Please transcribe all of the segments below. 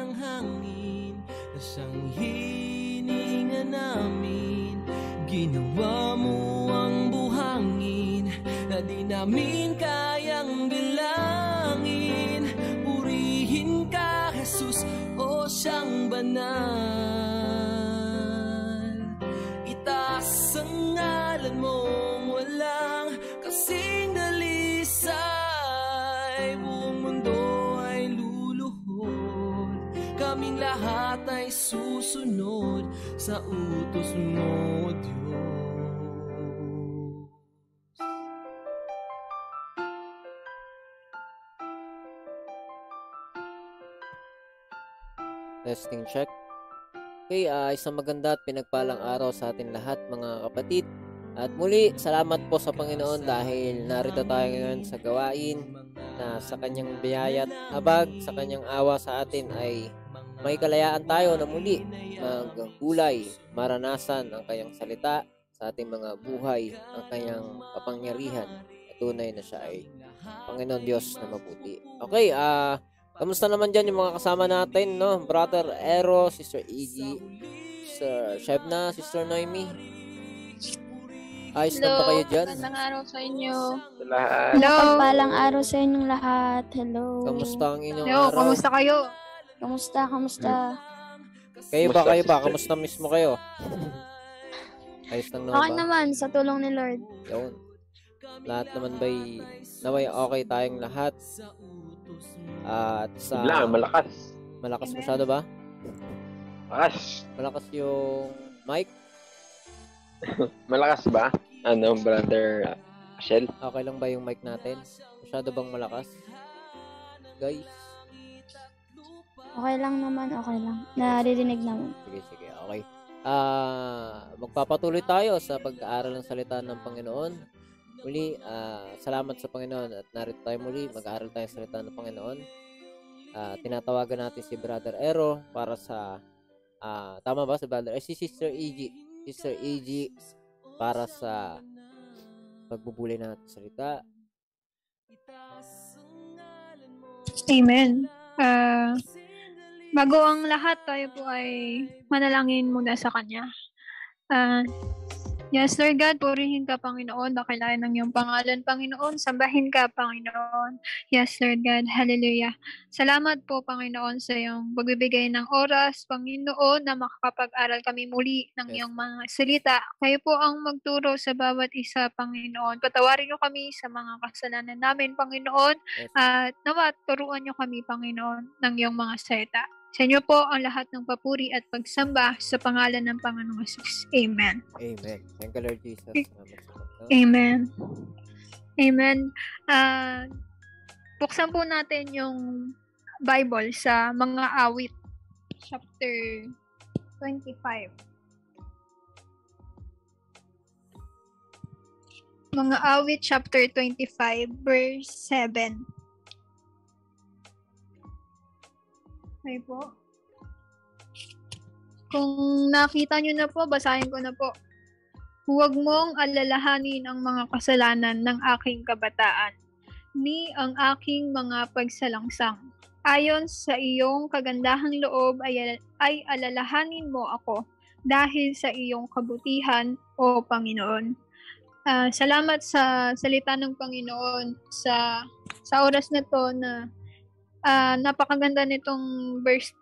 ng hangin Na siyang hininga namin. Ginawa mo ang buhangin Na di namin kayang susunod sa utos mo, Diyos Testing check. Okay, uh, isang maganda at pinagpalang araw sa atin lahat mga kapatid. At muli, salamat po sa Panginoon dahil narito tayo ngayon sa gawain na sa kanyang biyaya at habag, sa kanyang awa sa atin ay may kalayaan tayo na muli maggulay, maranasan ang kanyang salita sa ating mga buhay, ang kanyang kapangyarihan. At tunay na siya ay Panginoon Diyos na mabuti. Okay, ah... Uh, Kamusta naman dyan yung mga kasama natin, no? Brother Ero, Sister Iggy, Sister Shebna, Sister Noemi. Ayos na ba kayo dyan? Magandang araw sa inyo. Sa lahat. Hello. Mapagpalang araw sa inyong lahat. Hello. Kamusta ang inyong Hello, araw? kamusta kayo? Kamusta? Kamusta? Kayo ba, kayo ba? Kamusta mismo kayo? Ayos lang naman Okay ba? naman, sa tulong ni Lord. Yun. Lahat naman ba'y naway okay tayong lahat? At sa... Bigla, malakas. Malakas Amen. masyado ba? Malakas. Malakas yung mic? Malakas ba? Ano, brother uh, Shell? Okay lang ba yung mic natin? Masyado bang malakas? Guys? Okay lang naman, okay lang. Naririnig naman. Sige, sige. Okay. Ah, magpapatuloy tayo sa pag-aaral ng salita ng Panginoon. Muli, ah, salamat sa Panginoon at narito tayo muli. Mag-aaral tayo ng salita ng Panginoon. Ah, tinatawagan natin si Brother Ero para sa ah, tama ba si Brother? Eh, si Sister Iggy. Sister Iggy para sa pagbubulay natin ng salita. Amen. Ah, bago ang lahat, tayo po ay manalangin muna sa Kanya. Ah, yes, Lord God, purihin ka, Panginoon. Dakilain ng iyong pangalan, Panginoon. Sambahin ka, Panginoon. Yes, Lord God. Hallelujah. Salamat po, Panginoon, sa iyong pagbibigay ng oras, Panginoon, na makakapag-aral kami muli ng Yes. iyong mga salita. Kayo po ang magturo sa bawat isa, Panginoon. Patawarin niyo kami sa mga kasalanan namin, Panginoon. Yes. At nawa, turuan niyo kami, Panginoon, ng iyong mga salita. Sa inyo po ang lahat ng papuri at pagsamba sa pangalan ng Panginoong Jesus. Amen. Amen. Thank you, Lord Jesus. Amen. Amen. Ah, buksan po natin yung Bible sa mga awit chapter 25. Mga awit chapter 25 verse 7. Okay po. Kung nakita nyo na po, basahin ko na po. Huwag mong alalahanin ang mga kasalanan ng aking kabataan, ni ang aking mga pagsalangsang. Ayon sa iyong kagandahang loob ay, ay alalahanin mo ako dahil sa iyong kabutihan, O Panginoon. Ah, salamat sa salita ng Panginoon sa sa oras na to na ah, napakaganda nitong verse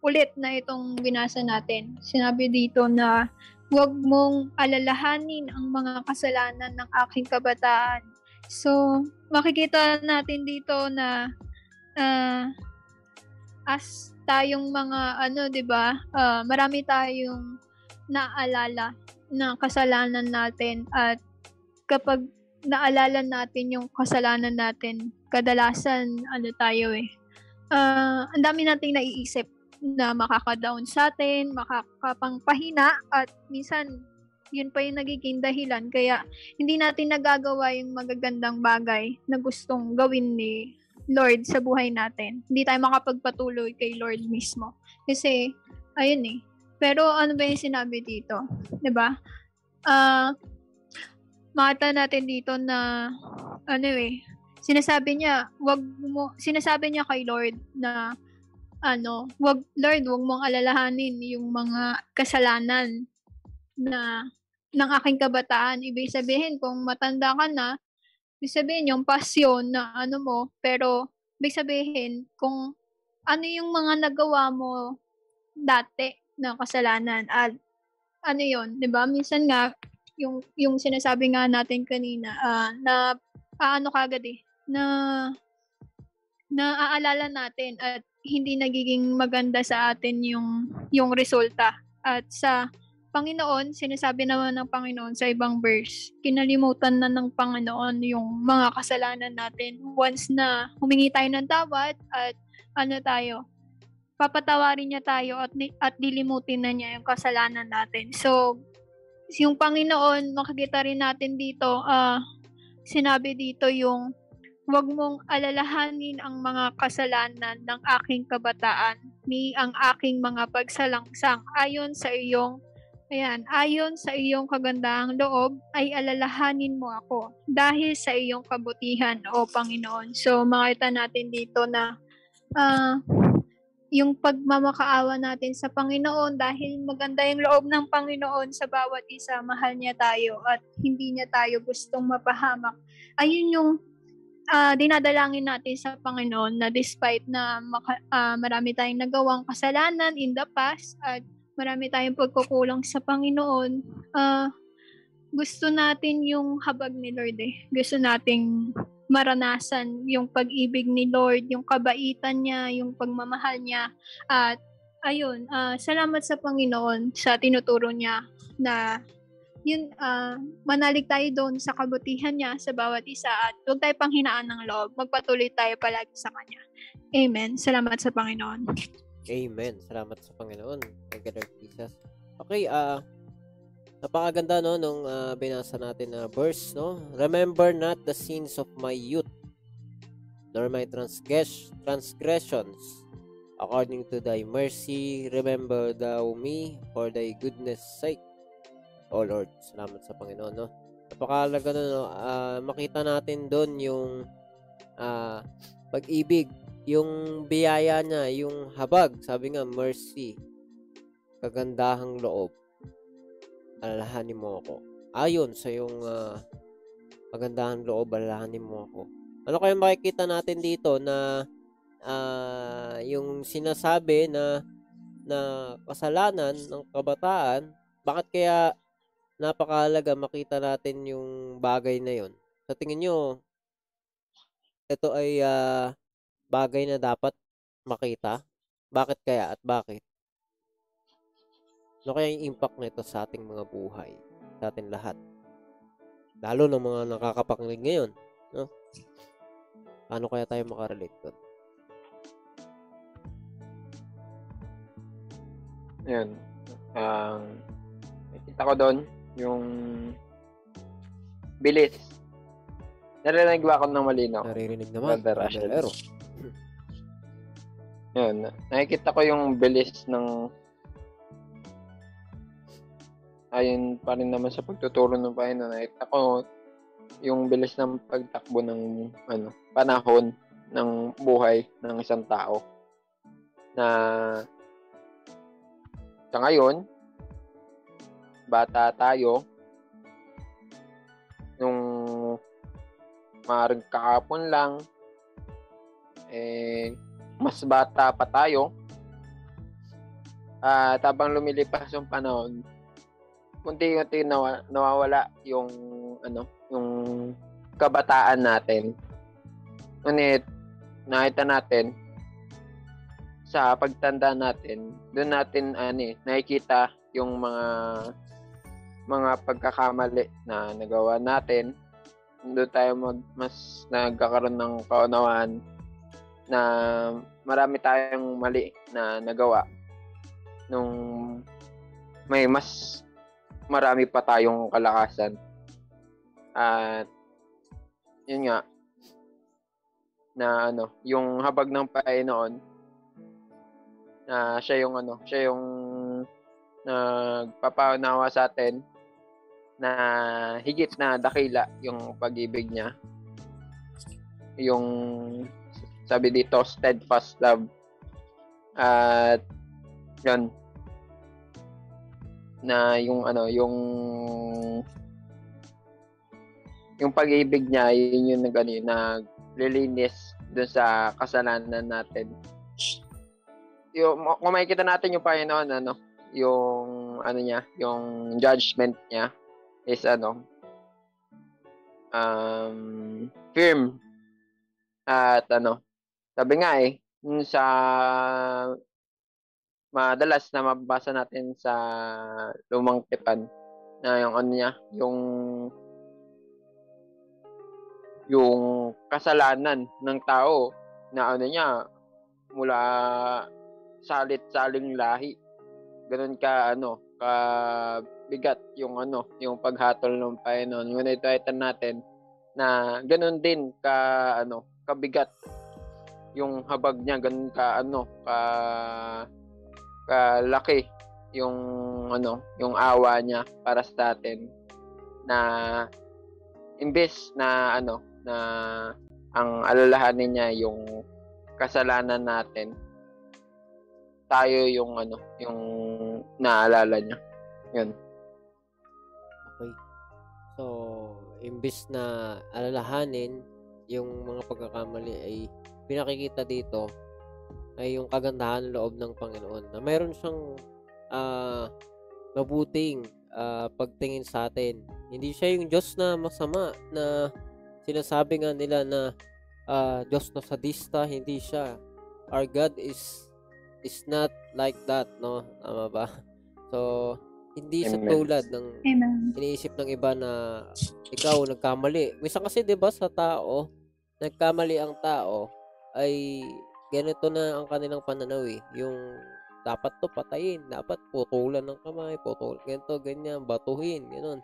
ulit na itong binasa natin. Sinabi dito na huwag mong alalahanin ang mga kasalanan ng aking kabataan. So, makikita natin dito na ah, as tayong mga ano, 'di ba? ah, marami tayong naalala na kasalanan natin at kapag naalala natin yung kasalanan natin, kadalasan ano tayo eh. ah, ang dami nating naiisip na makaka-down sa atin, makakapangpahina at minsan yun pa yung nagiging dahilan kaya hindi natin nagagawa yung magagandang bagay na gustong gawin ni Lord sa buhay natin. Hindi tayo makapagpatuloy kay Lord mismo. Kasi, ayun eh. Pero ano ba yung sinabi dito? 'Di ba? Ah, makita natin dito na ano eh, sinasabi niya, wag mo, sinasabi niya kay Lord na ano, wag Lord, wag mong alalahanin yung mga kasalanan na ng aking kabataan. Ibig sabihin kung matanda ka na, ibig sabihin yung pasyon na ano mo, pero ibig sabihin kung ano yung mga nagawa mo dati na kasalanan at ano yon 'di ba? Minsan nga yung yung sinasabi nga natin kanina ah, na paano kagad eh na naaalala natin at hindi nagiging maganda sa atin yung yung resulta. At sa Panginoon, sinasabi naman ng Panginoon sa ibang verse, kinalimutan na ng Panginoon yung mga kasalanan natin once na humingi tayo ng tawad at ano tayo, papatawarin niya tayo at, at dilimutin na niya yung kasalanan natin. So, yung Panginoon, makikita rin natin dito, ah sinabi dito yung Huwag mong alalahanin ang mga kasalanan ng aking kabataan ni ang aking mga pagsalangsang ayon sa iyong Ayan, ayon sa iyong kagandahang loob ay alalahanin mo ako dahil sa iyong kabutihan o Panginoon. So makita natin dito na ah, yung pagmamakaawa natin sa Panginoon dahil maganda yung loob ng Panginoon sa bawat isa, mahal niya tayo at hindi niya tayo gustong mapahamak. Ayun yung ah, dinadalangin natin sa Panginoon na despite na maka- ah, marami tayong nagawang kasalanan in the past at marami tayong pagkukulang sa Panginoon, ah, gusto natin yung habag ni Lord eh. Gusto nating maranasan yung pag-ibig ni Lord, yung kabaitan niya, yung pagmamahal niya. At ayun, ah, salamat sa Panginoon sa tinuturo niya na yun, ah, manalig tayo doon sa kabutihan niya sa bawat isa at huwag tayo panghinaan ng loob. Magpatuloy tayo palagi sa Kanya. Amen. Salamat sa Panginoon. Amen. Salamat sa Panginoon. Thank you, Lord Jesus. Okay, ah napakaganda no nung ah, binasa natin na verse, no? Remember not the sins of my youth, nor my transgress- transgressions. According to thy mercy, remember thou me for thy goodness sake. O Lord, salamat sa Panginoon, no? Napakalaga no, no? Ah, makita natin doon yung ah, pag-ibig yung biyaya niya, yung habag, sabi nga, mercy, kagandahang loob, alalahanin mo ako. Ayon sa yung uh, magandahang loob, alalahanin mo ako. Ano kaya makikita natin dito na ah, yung sinasabi na na kasalanan ng kabataan, bakit kaya napakahalaga makita natin yung bagay na yon? Sa tingin nyo, ito ay ah, bagay na dapat makita? Bakit kaya at bakit? Ano kaya yung impact nito sa ating mga buhay? Sa ating lahat? Lalo ng mga nakakapakinig ngayon. No? Paano kaya tayo makarelate doon? Yan. Ang nakita ko doon, yung bilis. Narinig ba ako ng malinaw? Naririnig naman. Brother. Yun. Nakikita ko yung bilis ng ayon pa rin naman sa pagtuturo ng Panginoon. Nakita ko yung bilis ng pagtakbo ng ano, panahon ng buhay ng isang tao na sa ngayon bata tayo nung maaaring kahapon lang eh mas bata pa tayo at habang lumilipas yung panahon unti-unti nawa- nawawala yung ano yung kabataan natin. Ngunit nakita natin sa pagtanda natin doon natin ani nakikita yung mga mga pagkakamali na nagawa natin. Doon tayo mag, mas nagkakaroon ng kaunawaan na marami tayong mali na nagawa. Nung may mas marami pa tayong kalakasan. At yun nga na ano, yung habag ng Panginoon na siya yung ano, siya yung nagpapaunawa sa atin na higit na dakila yung pag-ibig niya. Yung sabi dito, steadfast love At yun na yung ano, yung yung pag-ibig niya, yun yung nag ano, yung naglilinis dun sa kasalanan natin. Yung kung makikita natin yung Panginoon ano, yung ano niya, yung judgment niya is ano um firm at ano sabi nga eh sa madalas na mababasa natin sa lumang tipan na yung ano niya yung yung kasalanan ng tao na ano niya mula salit-saling lahi. Ganun ka ano ka bigat yung ano yung paghatol ng Panginoon. Ngunit ito natin na ganun din ka ano kabigat yung habag niya. Ganun ka ano ka kalaki yung ano yung awa niya para sa atin na imbes na ano na ang alalahanin niya yung kasalanan natin tayo yung ano yung naalala niya yun Okay. So, imbis na alalahanin yung mga pagkakamali ay pinakikita dito ay yung kagandahan ng loob ng Panginoon na mayroon siyang ah mabuting ah, pagtingin sa atin. Hindi siya yung Diyos na masama na sinasabi nga nila na ah, Diyos na sadista, hindi siya. Our God is is not like that, no? Tama ba? So, hindi sa Amen. tulad ng Amen. iniisip ng iba na ikaw nagkamali. Minsan kasi 'di ba sa tao, nagkamali ang tao ay ganito na ang kanilang pananaw eh. Yung dapat to patayin, dapat putulan ng kamay, putol, ganito, ganyan, batuhin, ganun.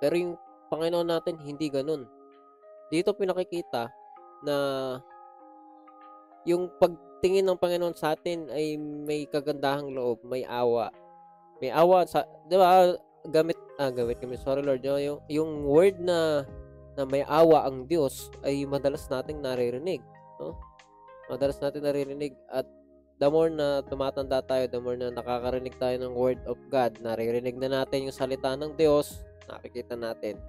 Pero yung Panginoon natin, hindi ganun. Dito pinakikita na yung pagtingin ng Panginoon sa atin ay may kagandahang loob, may awa. May awa sa, 'di ba? Gamit ah gamit kami sorry Lord, yung yung word na na may awa ang Diyos ay madalas nating naririnig, no? Madalas natin naririnig at the more na tumatanda tayo, the more na nakakarinig tayo ng word of God, naririnig na natin yung salita ng Diyos, nakikita natin.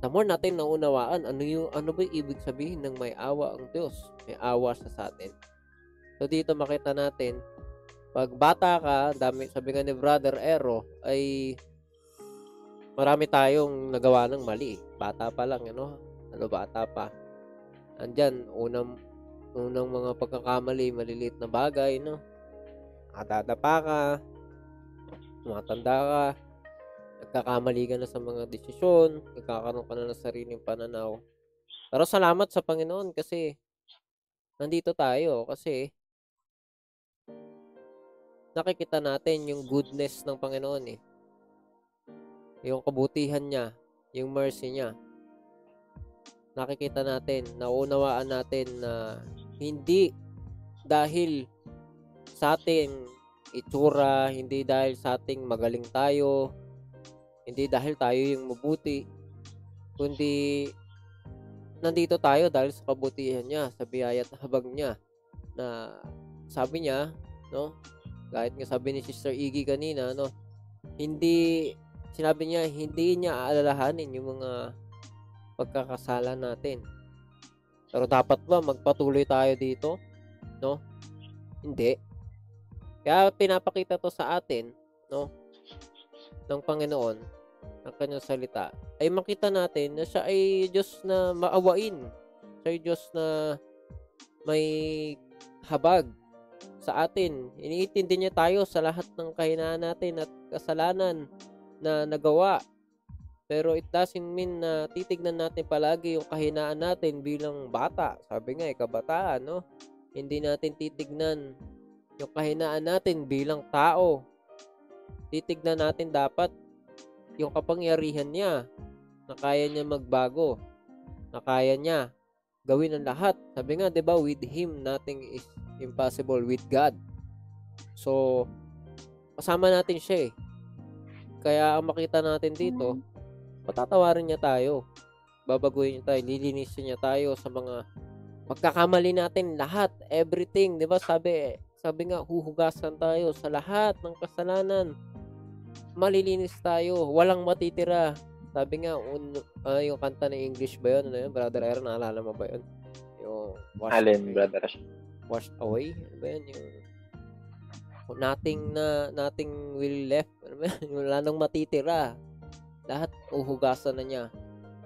The more natin naunawaan ano yung ano ba yung ibig sabihin ng may awa ang Diyos? May awa sa atin. So dito makita natin pag bata ka, dami sabi nga ni Brother Ero ay marami tayong nagawa ng mali. Bata pa lang, ano? Ano bata pa. Andyan, unang unang mga pagkakamali, maliliit na bagay, no? Nakadadapa ka, tumatanda ka, nagkakamali ka na sa mga desisyon, nagkakaroon ka na ng sariling pananaw. Pero salamat sa Panginoon kasi nandito tayo kasi nakikita natin yung goodness ng Panginoon eh. Yung kabutihan niya, yung mercy niya. Nakikita natin, naunawaan natin na hindi dahil sa ating itsura, hindi dahil sa ating magaling tayo, hindi dahil tayo yung mabuti, kundi nandito tayo dahil sa kabutihan niya, sa biyaya at habag niya na sabi niya, no, kahit nga sabi ni Sister Iggy kanina, no, hindi, sinabi niya, hindi niya aalalahanin yung mga pagkakasala natin. Pero dapat ba magpatuloy tayo dito? No? Hindi. Kaya pinapakita to sa atin, no, ng Panginoon, ng kanyang salita, ay makita natin na siya ay Diyos na maawain. Siya ay Diyos na may habag sa atin. Iniintindi niya tayo sa lahat ng kahinaan natin at kasalanan na nagawa. Pero it doesn't mean na titignan natin palagi yung kahinaan natin bilang bata. Sabi nga, eh, kabataan, no? Hindi natin titignan yung kahinaan natin bilang tao. Titignan natin dapat yung kapangyarihan niya na kaya niya magbago. Na kaya niya gawin ang lahat. Sabi nga, 'di ba, with him nothing is impossible with God. So, kasama natin siya eh. Kaya ang makita natin dito, patatawarin niya tayo. Babaguhin niya tayo, lilinisin niya tayo sa mga pagkakamali natin lahat, everything, 'di ba? Sabi Sabi nga, huhugasan tayo sa lahat ng kasalanan. Malilinis tayo, walang matitira. Sabi nga, un, ah, yung kanta ng English ba yun? Ano yun? Brother Aaron, naalala mo ba yun? Yung wash Alin, away. brother? Washed away? Ano ba yun? Yung nothing na nothing will left. Ano ba? Wala nang matitira. Lahat uhugasan na niya.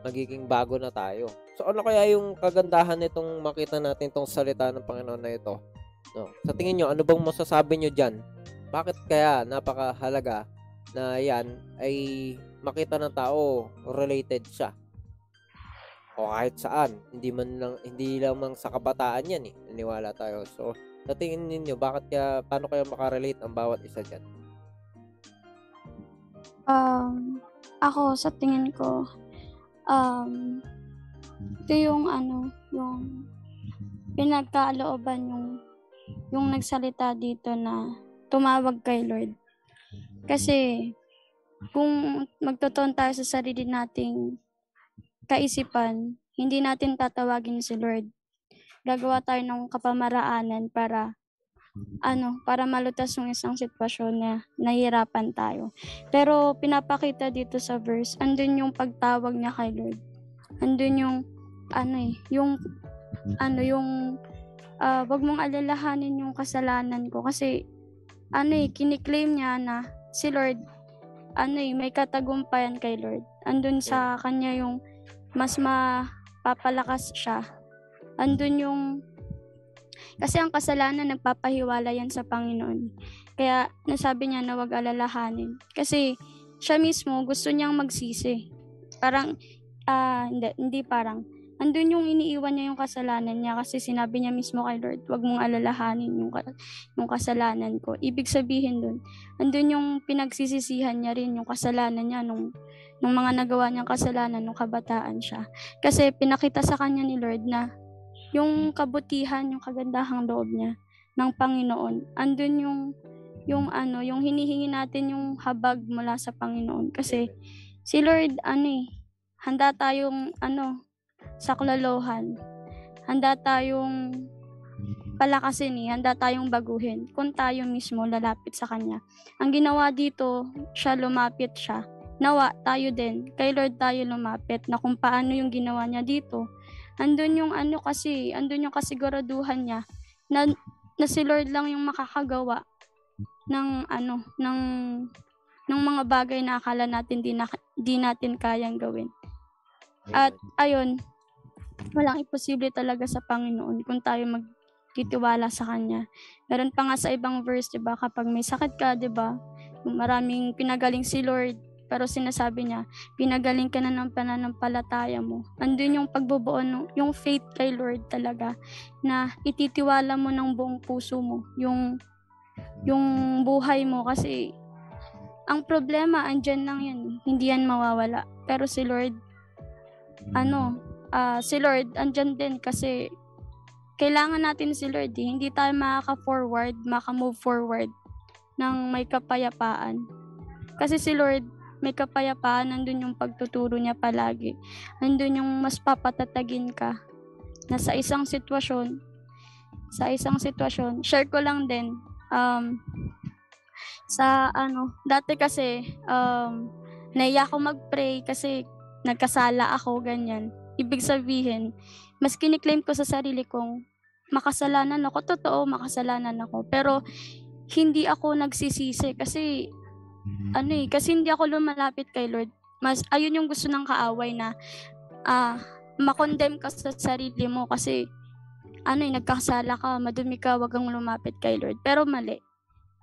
Magiging bago na tayo. So ano kaya yung kagandahan nitong makita natin tong salita ng Panginoon na ito? No. Sa tingin nyo, ano bang masasabi nyo dyan? Bakit kaya napakahalaga na yan ay makita ng tao related siya? O kahit saan, hindi man lang hindi lamang sa kabataan yan eh. Naniwala tayo. So, sa tingin ninyo, bakit kaya paano kaya makarelate ang bawat isa diyan? Um, ako, sa tingin ko, um, ito yung ano, yung pinagkalooban yung yung nagsalita dito na tumawag kay Lord. Kasi, kung magtotoon tayo sa sarili nating kaisipan, hindi natin tatawagin si Lord. Gagawa tayo ng kapamaraanan para ano, para malutas yung isang sitwasyon na nahihirapan tayo. Pero pinapakita dito sa verse, andun yung pagtawag niya kay Lord. Andun yung ano eh, yung ano yung ah, wag mong alalahanin yung kasalanan ko kasi ano eh, kiniklaim niya na si Lord ano eh, may katagumpayan kay Lord. Andun sa kanya yung mas mapapalakas siya. Andun yung kasi ang kasalanan nagpapahiwala yan sa Panginoon. Kaya nasabi niya na wag alalahanin. Kasi siya mismo gusto niyang magsisi. Parang, ah, hindi, hindi parang. Andun yung iniiwan niya yung kasalanan niya kasi sinabi niya mismo kay Lord, wag mong alalahanin yung, yung kasalanan ko. Ibig sabihin dun, andun yung pinagsisisihan niya rin yung kasalanan niya nung, nung mga nagawa niyang kasalanan nung kabataan siya. Kasi pinakita sa kanya ni Lord na yung kabutihan, yung kagandahang loob niya ng Panginoon. Andun yung yung ano, yung hinihingi natin yung habag mula sa Panginoon kasi si Lord ano eh, handa tayong ano saklolohan. Handa tayong palakasin eh, handa tayong baguhin kung tayo mismo lalapit sa Kanya. Ang ginawa dito, siya lumapit siya. Nawa, tayo din. Kay Lord tayo lumapit na kung paano yung ginawa niya dito. Andun yung ano kasi, andun yung kasiguraduhan niya na, na si Lord lang yung makakagawa ng ano, ng ng mga bagay na akala natin di, na, di natin kayang gawin. At ayun, walang imposible talaga sa Panginoon kung tayo magtitiwala sa Kanya. Meron pa nga sa ibang verse, di ba, kapag may sakit ka, di ba, maraming pinagaling si Lord, pero sinasabi niya, pinagaling ka na ng pananampalataya mo. Andun yung pagbubuo, ng- yung faith kay Lord talaga, na ititiwala mo ng buong puso mo, yung, yung buhay mo, kasi ang problema, andyan lang yan, hindi yan mawawala. Pero si Lord, ano, ah si Lord, andyan din kasi kailangan natin si Lord eh. Hindi tayo makaka-forward, maka-move forward ng may kapayapaan. Kasi si Lord, may kapayapaan, nandun yung pagtuturo niya palagi. Nandun yung mas papatatagin ka na sa isang sitwasyon, sa isang sitwasyon, share ko lang din, um, sa ano, dati kasi, um, naiya ako mag-pray kasi nagkasala ako, ganyan. Ibig sabihin, mas kiniklaim ko sa sarili kong makasalanan ako. Totoo, makasalanan ako. Pero, hindi ako nagsisisi kasi, ano eh, kasi hindi ako lumalapit kay Lord. Mas, ayun yung gusto ng kaaway na, ah, makondem ka sa sarili mo kasi, ano eh, nagkasala ka, madumi ka, wag kang lumapit kay Lord. Pero mali.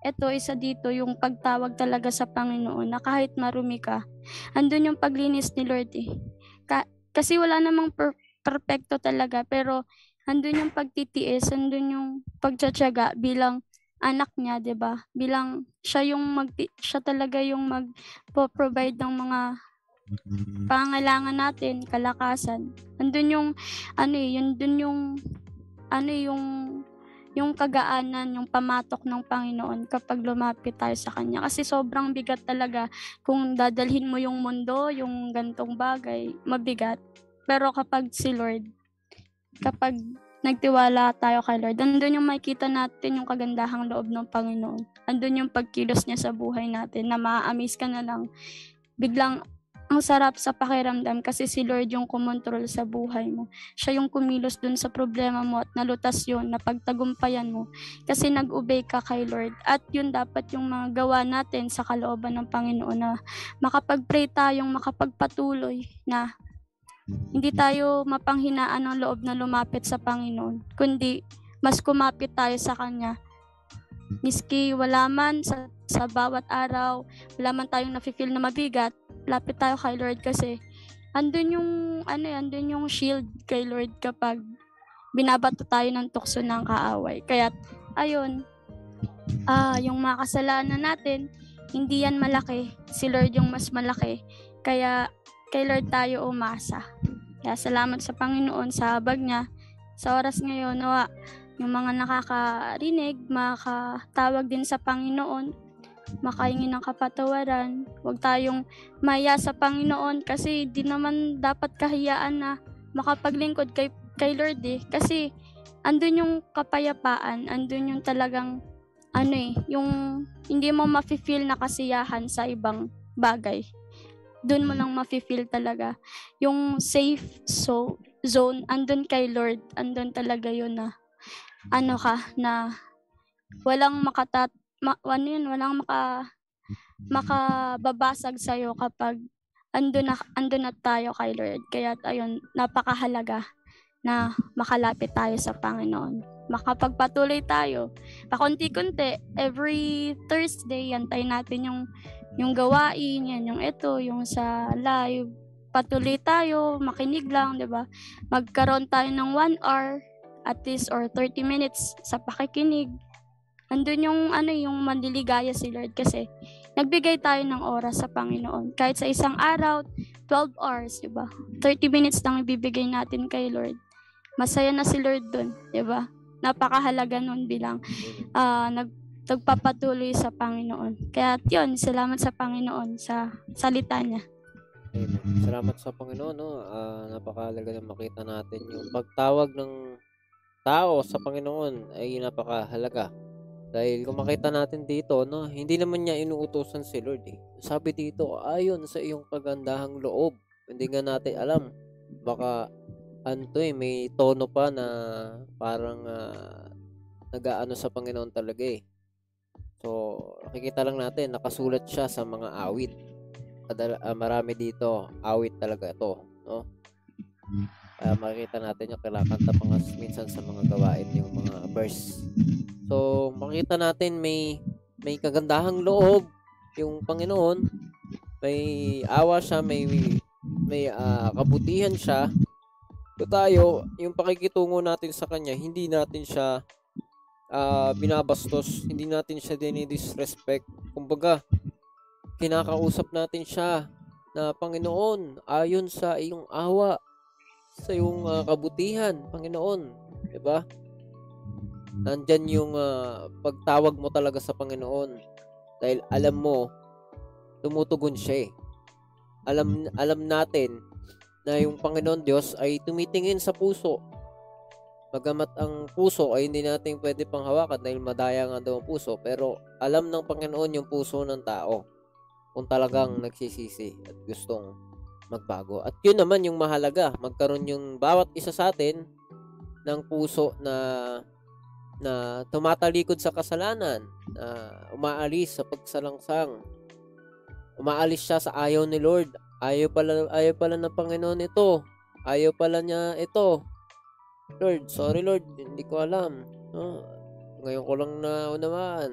Ito, isa dito, yung pagtawag talaga sa Panginoon na kahit marumi ka, andun yung paglinis ni Lord eh. Ka- kasi wala namang per- perfecto talaga, pero andun yung pagtitiis, andun yung pagtsatsaga bilang anak niya, 'di ba? Bilang siya yung mag siya talaga yung mag-provide ng mga pangailangan natin, kalakasan. Andun yung ano eh, yun dun yung ano eh, yung yung kagaanan, yung pamatok ng Panginoon kapag lumapit tayo sa Kanya. Kasi sobrang bigat talaga kung dadalhin mo yung mundo, yung gantong bagay, mabigat. Pero kapag si Lord, kapag nagtiwala tayo kay Lord, andun yung makikita natin yung kagandahang loob ng Panginoon. Andun yung pagkilos niya sa buhay natin na ma-amaze ka na lang. Biglang ang sarap sa pakiramdam kasi si Lord yung kumontrol sa buhay mo. Siya yung kumilos dun sa problema mo at nalutas yun, napagtagumpayan mo. Kasi nag-obey ka kay Lord. At yun dapat yung mga gawa natin sa kalooban ng Panginoon na makapag-pray tayong makapagpatuloy na hindi tayo mapanghinaan ng loob na lumapit sa Panginoon, kundi mas kumapit tayo sa Kanya. Miski wala man sa, sa bawat araw, wala man tayong nafe-feel na mabigat, lapit tayo kay Lord kasi andun yung ano yan, andun yung shield kay Lord kapag binabato tayo ng tukso ng kaaway. Kaya ayun, ah yung mga kasalanan natin, hindi yan malaki. Si Lord yung mas malaki. Kaya kay Lord tayo umasa. Kaya salamat sa Panginoon sa habag niya. Sa oras ngayon, nawa, yung mga nakakarinig, makatawag din sa Panginoon, makahingi ng kapatawaran. Huwag tayong maya sa Panginoon kasi di naman dapat kahiyaan na makapaglingkod kay, kay Lord eh. Kasi andun yung kapayapaan, andun yung talagang ano eh, yung hindi mo mafe-feel na kasiyahan sa ibang bagay. Doon mo lang mafe-feel talaga. Yung safe so, zone, andun kay Lord, andun talaga yun na ano ka, na walang makatat, ma, ano yun, walang maka, makababasag sa'yo kapag andun na, andun na tayo kay Lord. Kaya ayun, napakahalaga na makalapit tayo sa Panginoon. Makapagpatuloy tayo. Pakunti-kunti, every Thursday, antayin natin yung, yung gawain, yan, yung ito, yung sa live. Patuloy tayo, makinig lang, di ba? Magkaroon tayo ng one hour, at least, or 30 minutes sa pakikinig. Andun yung, ano, yung manliligaya si Lord kasi nagbigay tayo ng oras sa Panginoon. Kahit sa isang araw, 12 hours, di ba? 30 minutes lang ibibigay natin kay Lord. Masaya na si Lord dun, di ba? Napakahalaga nun bilang uh, nag, nagpapatuloy sa Panginoon. Kaya yun, salamat sa Panginoon sa salita niya. Amen. Salamat sa Panginoon, no? Uh, napakahalaga na makita natin yung pagtawag ng tao sa Panginoon ay napakahalaga. Dahil kung makita natin dito, no, hindi naman niya inuutosan si Lord eh. Sabi dito, ayon sa iyong kagandahang loob. Hindi nga natin alam. Baka ano eh, may tono pa na parang uh, nag-aano sa Panginoon talaga eh. So, nakikita lang natin, nakasulat siya sa mga awit. Adala, uh, marami dito, awit talaga ito. No? uh, makikita natin yung kinakanta nga minsan sa mga gawain yung mga verse. So, makita natin may may kagandahang loob yung Panginoon. May awa siya, may may uh, kabutihan siya. So tayo, yung pakikitungo natin sa kanya, hindi natin siya uh, binabastos, hindi natin siya dinidisrespect. Kumbaga, kinakausap natin siya na Panginoon, ayon sa iyong awa, sa iyong uh, kabutihan, Panginoon. 'Di ba? Nandyan yung uh, pagtawag mo talaga sa Panginoon dahil alam mo tumutugon siya eh. Alam alam natin na yung Panginoon Diyos ay tumitingin sa puso. Bagamat ang puso ay hindi natin pwede pang hawakan dahil madaya nga daw ang puso, pero alam ng Panginoon yung puso ng tao kung talagang nagsisisi at gustong magbago. At yun naman yung mahalaga, magkaroon yung bawat isa sa atin ng puso na na tumatalikod sa kasalanan, na umaalis sa pagsalangsang. Umaalis siya sa ayaw ni Lord. Ayaw pala, ayaw pala ng Panginoon ito. Ayaw pala niya ito. Lord, sorry Lord, hindi ko alam. No? Ngayon ko lang na unawaan.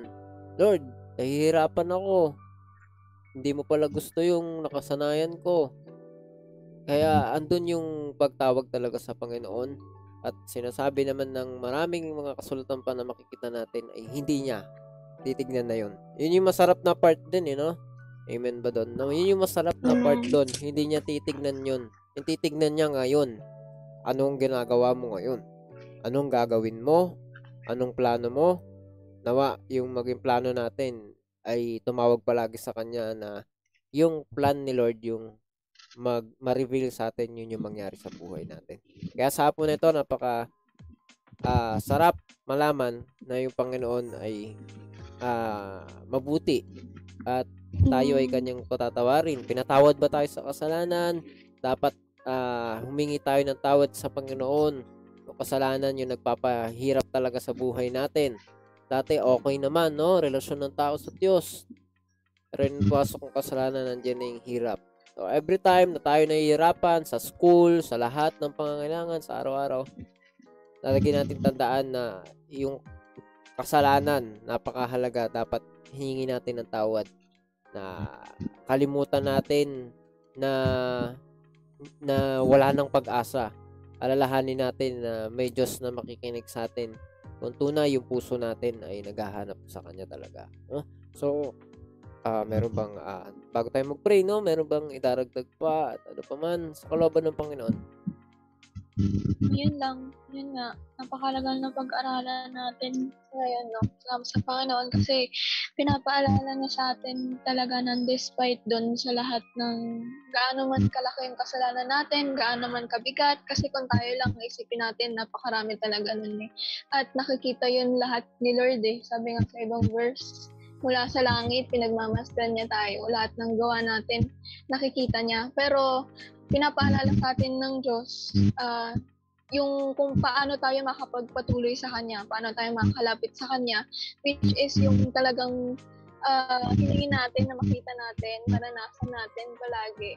Lord, nahihirapan ako. Hindi mo pala gusto yung nakasanayan ko. Kaya andun yung pagtawag talaga sa Panginoon at sinasabi naman ng maraming mga kasulatan pa na makikita natin ay hindi niya titignan na yun. Yun yung masarap na part din, eh, no? Amen ba doon? No, yun yung masarap na part doon. Hindi niya titignan yun. Yung titignan niya ngayon. Anong ginagawa mo ngayon? Anong gagawin mo? Anong plano mo? Nawa, yung maging plano natin ay tumawag palagi sa kanya na yung plan ni Lord yung mag ma-reveal sa atin yun yung mangyari sa buhay natin. Kaya sa hapon na ito, napaka ah, sarap malaman na yung Panginoon ay ah, mabuti at tayo ay kanyang patatawarin. Pinatawad ba tayo sa kasalanan? Dapat ah, humingi tayo ng tawad sa Panginoon. Yung kasalanan yung nagpapahirap talaga sa buhay natin. Dati okay naman, no? Relasyon ng tao sa Diyos. Pero yung pasok ng kasalanan, nandiyan na yung hirap. So, every time na tayo nahihirapan sa school, sa lahat ng pangangailangan, sa araw-araw, lalagyan natin tandaan na yung kasalanan, napakahalaga. Dapat hihingi natin ng tawad na kalimutan natin na na wala ng pag-asa. Alalahanin natin na may Diyos na makikinig sa atin. Kung tunay yung puso natin ay naghahanap sa Kanya talaga. No? So, ah meron bang, ah, bago tayo mag-pray, no? Meron bang idaragdag pa at ano pa man sa kalooban ng Panginoon? Yun lang. Yun nga. Napakalagal na pag-aralan natin ngayon, no? Salamat sa Panginoon kasi pinapaalala niya sa atin talaga ng despite doon sa lahat ng gaano man kalaki yung kasalanan natin, gaano man kabigat. Kasi kung tayo lang isipin natin, napakarami talaga nun eh. At nakikita yun lahat ni Lord eh. Sabi nga sa ibang verse, mula sa langit, pinagmamasdan niya tayo. Lahat ng gawa natin, nakikita niya. Pero pinapaalala sa atin ng Diyos ah, yung kung paano tayo makapagpatuloy sa Kanya, paano tayo makakalapit sa Kanya, which is yung talagang uh, hilingin natin na makita natin, maranasan natin palagi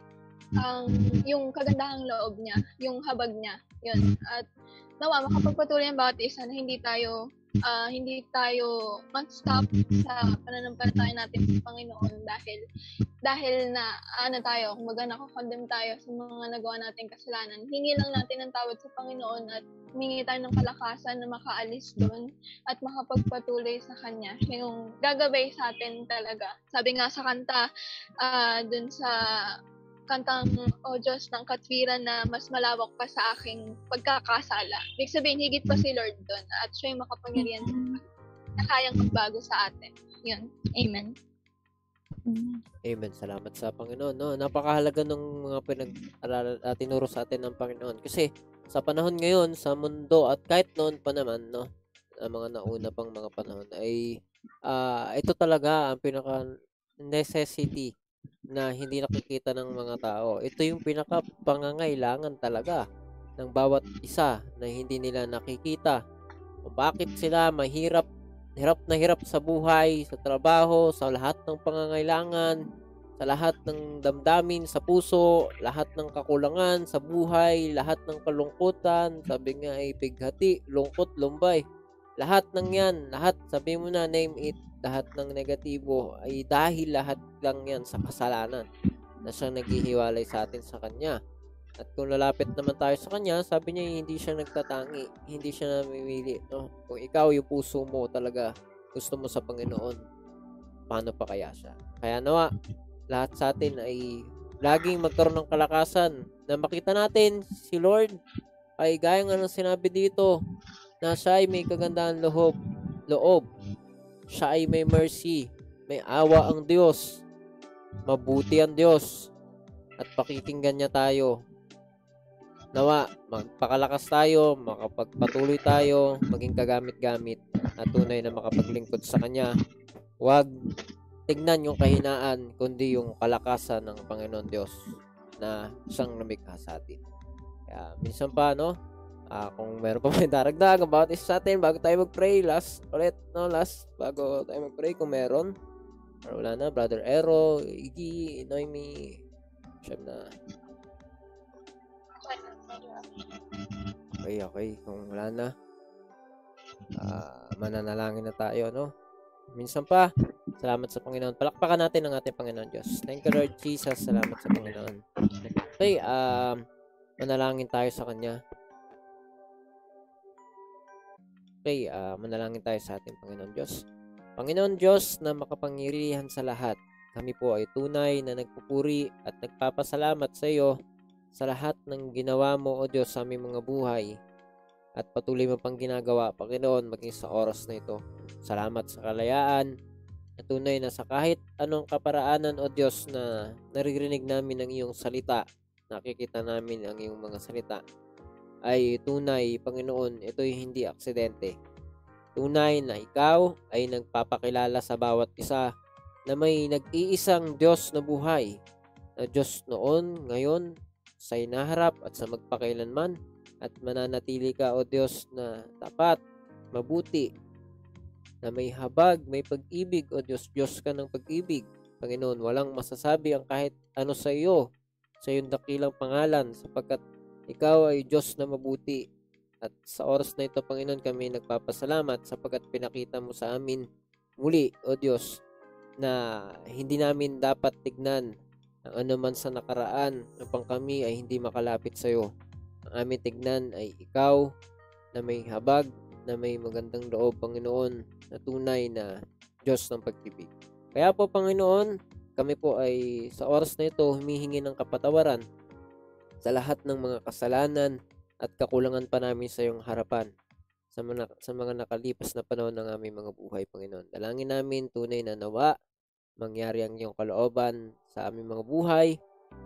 ang yung kagandahang loob niya, yung habag niya. Yun. At nawa makapagpatuloy ang bawat isa na hindi tayo ah, hindi tayo mag-stop sa pananampalataya natin sa Panginoon dahil dahil na ano tayo, kumbaga nakakondemn tayo sa mga nagawa nating kasalanan. Hingi lang natin ng tawad sa Panginoon at humingi tayo ng kalakasan na makaalis doon at makapagpatuloy sa Kanya. Siya yung gagabay sa atin talaga. Sabi nga sa kanta, ah doon sa kantang O Diyos ng katwiran na mas malawak pa sa aking pagkakasala. Ibig sabihin, higit pa si Lord doon at siya yung makapangyarihan na kayang magbago sa atin. Yun. Amen. Amen. Salamat sa Panginoon. No? Napakahalaga ng mga pinag uh, tinuro sa atin ng Panginoon. Kasi sa panahon ngayon, sa mundo, at kahit noon pa naman, no, ang mga nauna pang mga panahon, ay uh, ito talaga ang pinaka necessity na hindi nakikita ng mga tao. Ito yung pinaka pangangailangan talaga ng bawat isa na hindi nila nakikita. Kung bakit sila mahirap hirap na hirap sa buhay, sa trabaho, sa lahat ng pangangailangan, sa lahat ng damdamin, sa puso, lahat ng kakulangan sa buhay, lahat ng kalungkutan, sabi nga ay bighati, lungkot, lumbay. Lahat ng yan, lahat, sabi mo na, name it, lahat ng negatibo ay dahil lahat lang yan sa kasalanan na siya naghihiwalay sa atin sa Kanya. At kung lalapit naman tayo sa kanya, sabi niya hindi siya nagtatangi, hindi siya namimili. No? Kung ikaw yung puso mo talaga gusto mo sa Panginoon, paano pa kaya siya? Kaya nawa, lahat sa atin ay laging magkaroon ng kalakasan na makita natin si Lord ay gaya nga ng sinabi dito na siya ay may kagandahan loob, loob. Siya ay may mercy, may awa ang Diyos, mabuti ang Diyos, at pakikinggan niya tayo Nawa, magpakalakas tayo, makapagpatuloy tayo, maging kagamit-gamit at tunay na makapaglingkod sa Kanya. Huwag tignan yung kahinaan, kundi yung kalakasan ng Panginoon Diyos na siyang lumikha sa atin. Kaya minsan pa, no, uh, kung meron pa may daragdag about isa sa atin, bago tayo mag-pray, last ulit, no, last, bago tayo mag-pray, kung meron, or wala na, Brother Ero, Iggy, Noemi, siyem na, Okay, okay. Kung wala na, uh, mananalangin na tayo, no? Minsan pa, salamat sa Panginoon. Palakpakan natin ang ating Panginoon Diyos. Thank you, Lord Jesus. Salamat sa Panginoon. Okay, um, manalangin tayo sa Kanya. Okay, uh, manalangin tayo sa ating Panginoon Diyos. Panginoon Diyos na makapangyarihan sa lahat, kami po ay tunay na nagpupuri at nagpapasalamat sa iyo sa lahat ng ginawa mo, O Diyos, sa aming mga buhay at patuloy mo pang ginagawa, Panginoon, maging sa oras na ito. Salamat sa kalayaan at tunay na sa kahit anong kaparaanan, O Diyos, na naririnig namin ang iyong salita, nakikita namin ang iyong mga salita, ay tunay, Panginoon, ito'y hindi aksidente. Tunay na ikaw ay nagpapakilala sa bawat isa na may nag-iisang Diyos na buhay, na Diyos noon, ngayon, sa inaharap at sa magpakailanman, at mananatili ka, O Diyos, na tapat, mabuti, na may habag, may pag-ibig, O Diyos, Diyos ka ng pag-ibig. Panginoon, walang masasabi ang kahit ano sa iyo, sa iyong dakilang pangalan, sapagkat ikaw ay Diyos na mabuti. At sa oras na ito, Panginoon, kami nagpapasalamat sapagkat pinakita mo sa amin muli, O Diyos, na hindi namin dapat tignan ang anuman sa nakaraan upang kami ay hindi makalapit sa iyo. Ang aming tignan ay ikaw na may habag, na may magandang loob, Panginoon, na tunay na Diyos ng pag-ibig. Kaya po, Panginoon, kami po ay sa oras na ito humihingi ng kapatawaran sa lahat ng mga kasalanan at kakulangan pa namin sa iyong harapan sa mga, sa mga nakalipas na panahon ng aming mga buhay, Panginoon. Dalangin namin tunay na nawa, mangyari ang iyong kalooban sa aming mga buhay,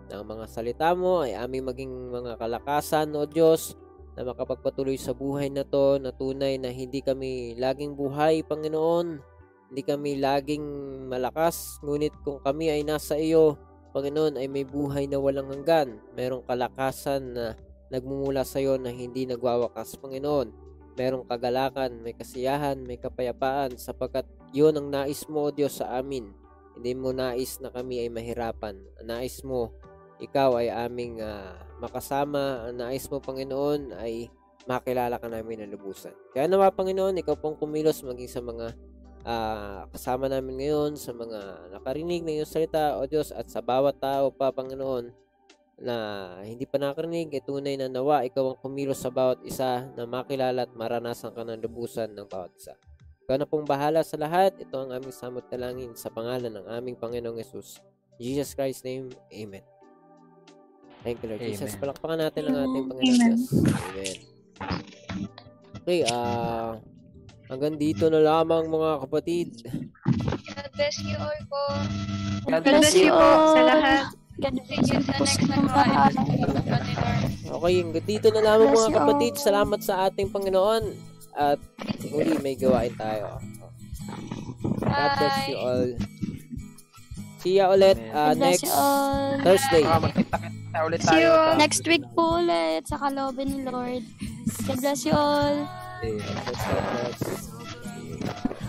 na ang mga salita mo ay aming maging mga kalakasan, O Diyos, na makapagpatuloy sa buhay na to, na tunay na hindi kami laging buhay, Panginoon, hindi kami laging malakas, ngunit kung kami ay nasa iyo, Panginoon, ay may buhay na walang hanggan. Merong kalakasan na nagmumula sa iyo na hindi nagwawakas, Panginoon. Merong kagalakan, may kasiyahan, may kapayapaan, sapagkat yun ang nais mo, O Diyos, sa amin. Hindi mo nais na kami ay mahirapan. Nais mo, ikaw ay aming ah, makasama. Nais mo, Panginoon, ay makilala ka namin na lubusan. Kaya nawa, Panginoon, ikaw pong kumilos maging sa mga ah, kasama namin ngayon, sa mga nakarinig ng iyong salita, O Diyos, at sa bawat tao pa, Panginoon, na hindi pa nakarinig, ay tunay na nawa, ikaw ang kumilos sa bawat isa na makilala at maranasan ka ng lubusan ng bawat isa. Ikaw na pong bahala sa lahat. Ito ang aming samot talangin sa pangalan ng aming Panginoong Yesus. Jesus Christ's name, Amen. Thank you, Lord Jesus. Amen. Palakpakan natin ang ating Panginoon Amen. Diyos. Amen. Okay, ah... hanggang dito na lamang mga kapatid. God bless you all po. God bless you po sa lahat. God you sa next. Okay, hanggang dito na lamang mga kapatid. all. Salamat sa ating Panginoon. At muli may gawain tayo. God bless you all. See ya ulit ah, bless next. Thursday. Ah, See you Next week po ulit sa kalooban ni Lord. God bless you all. Damn, that's not bad.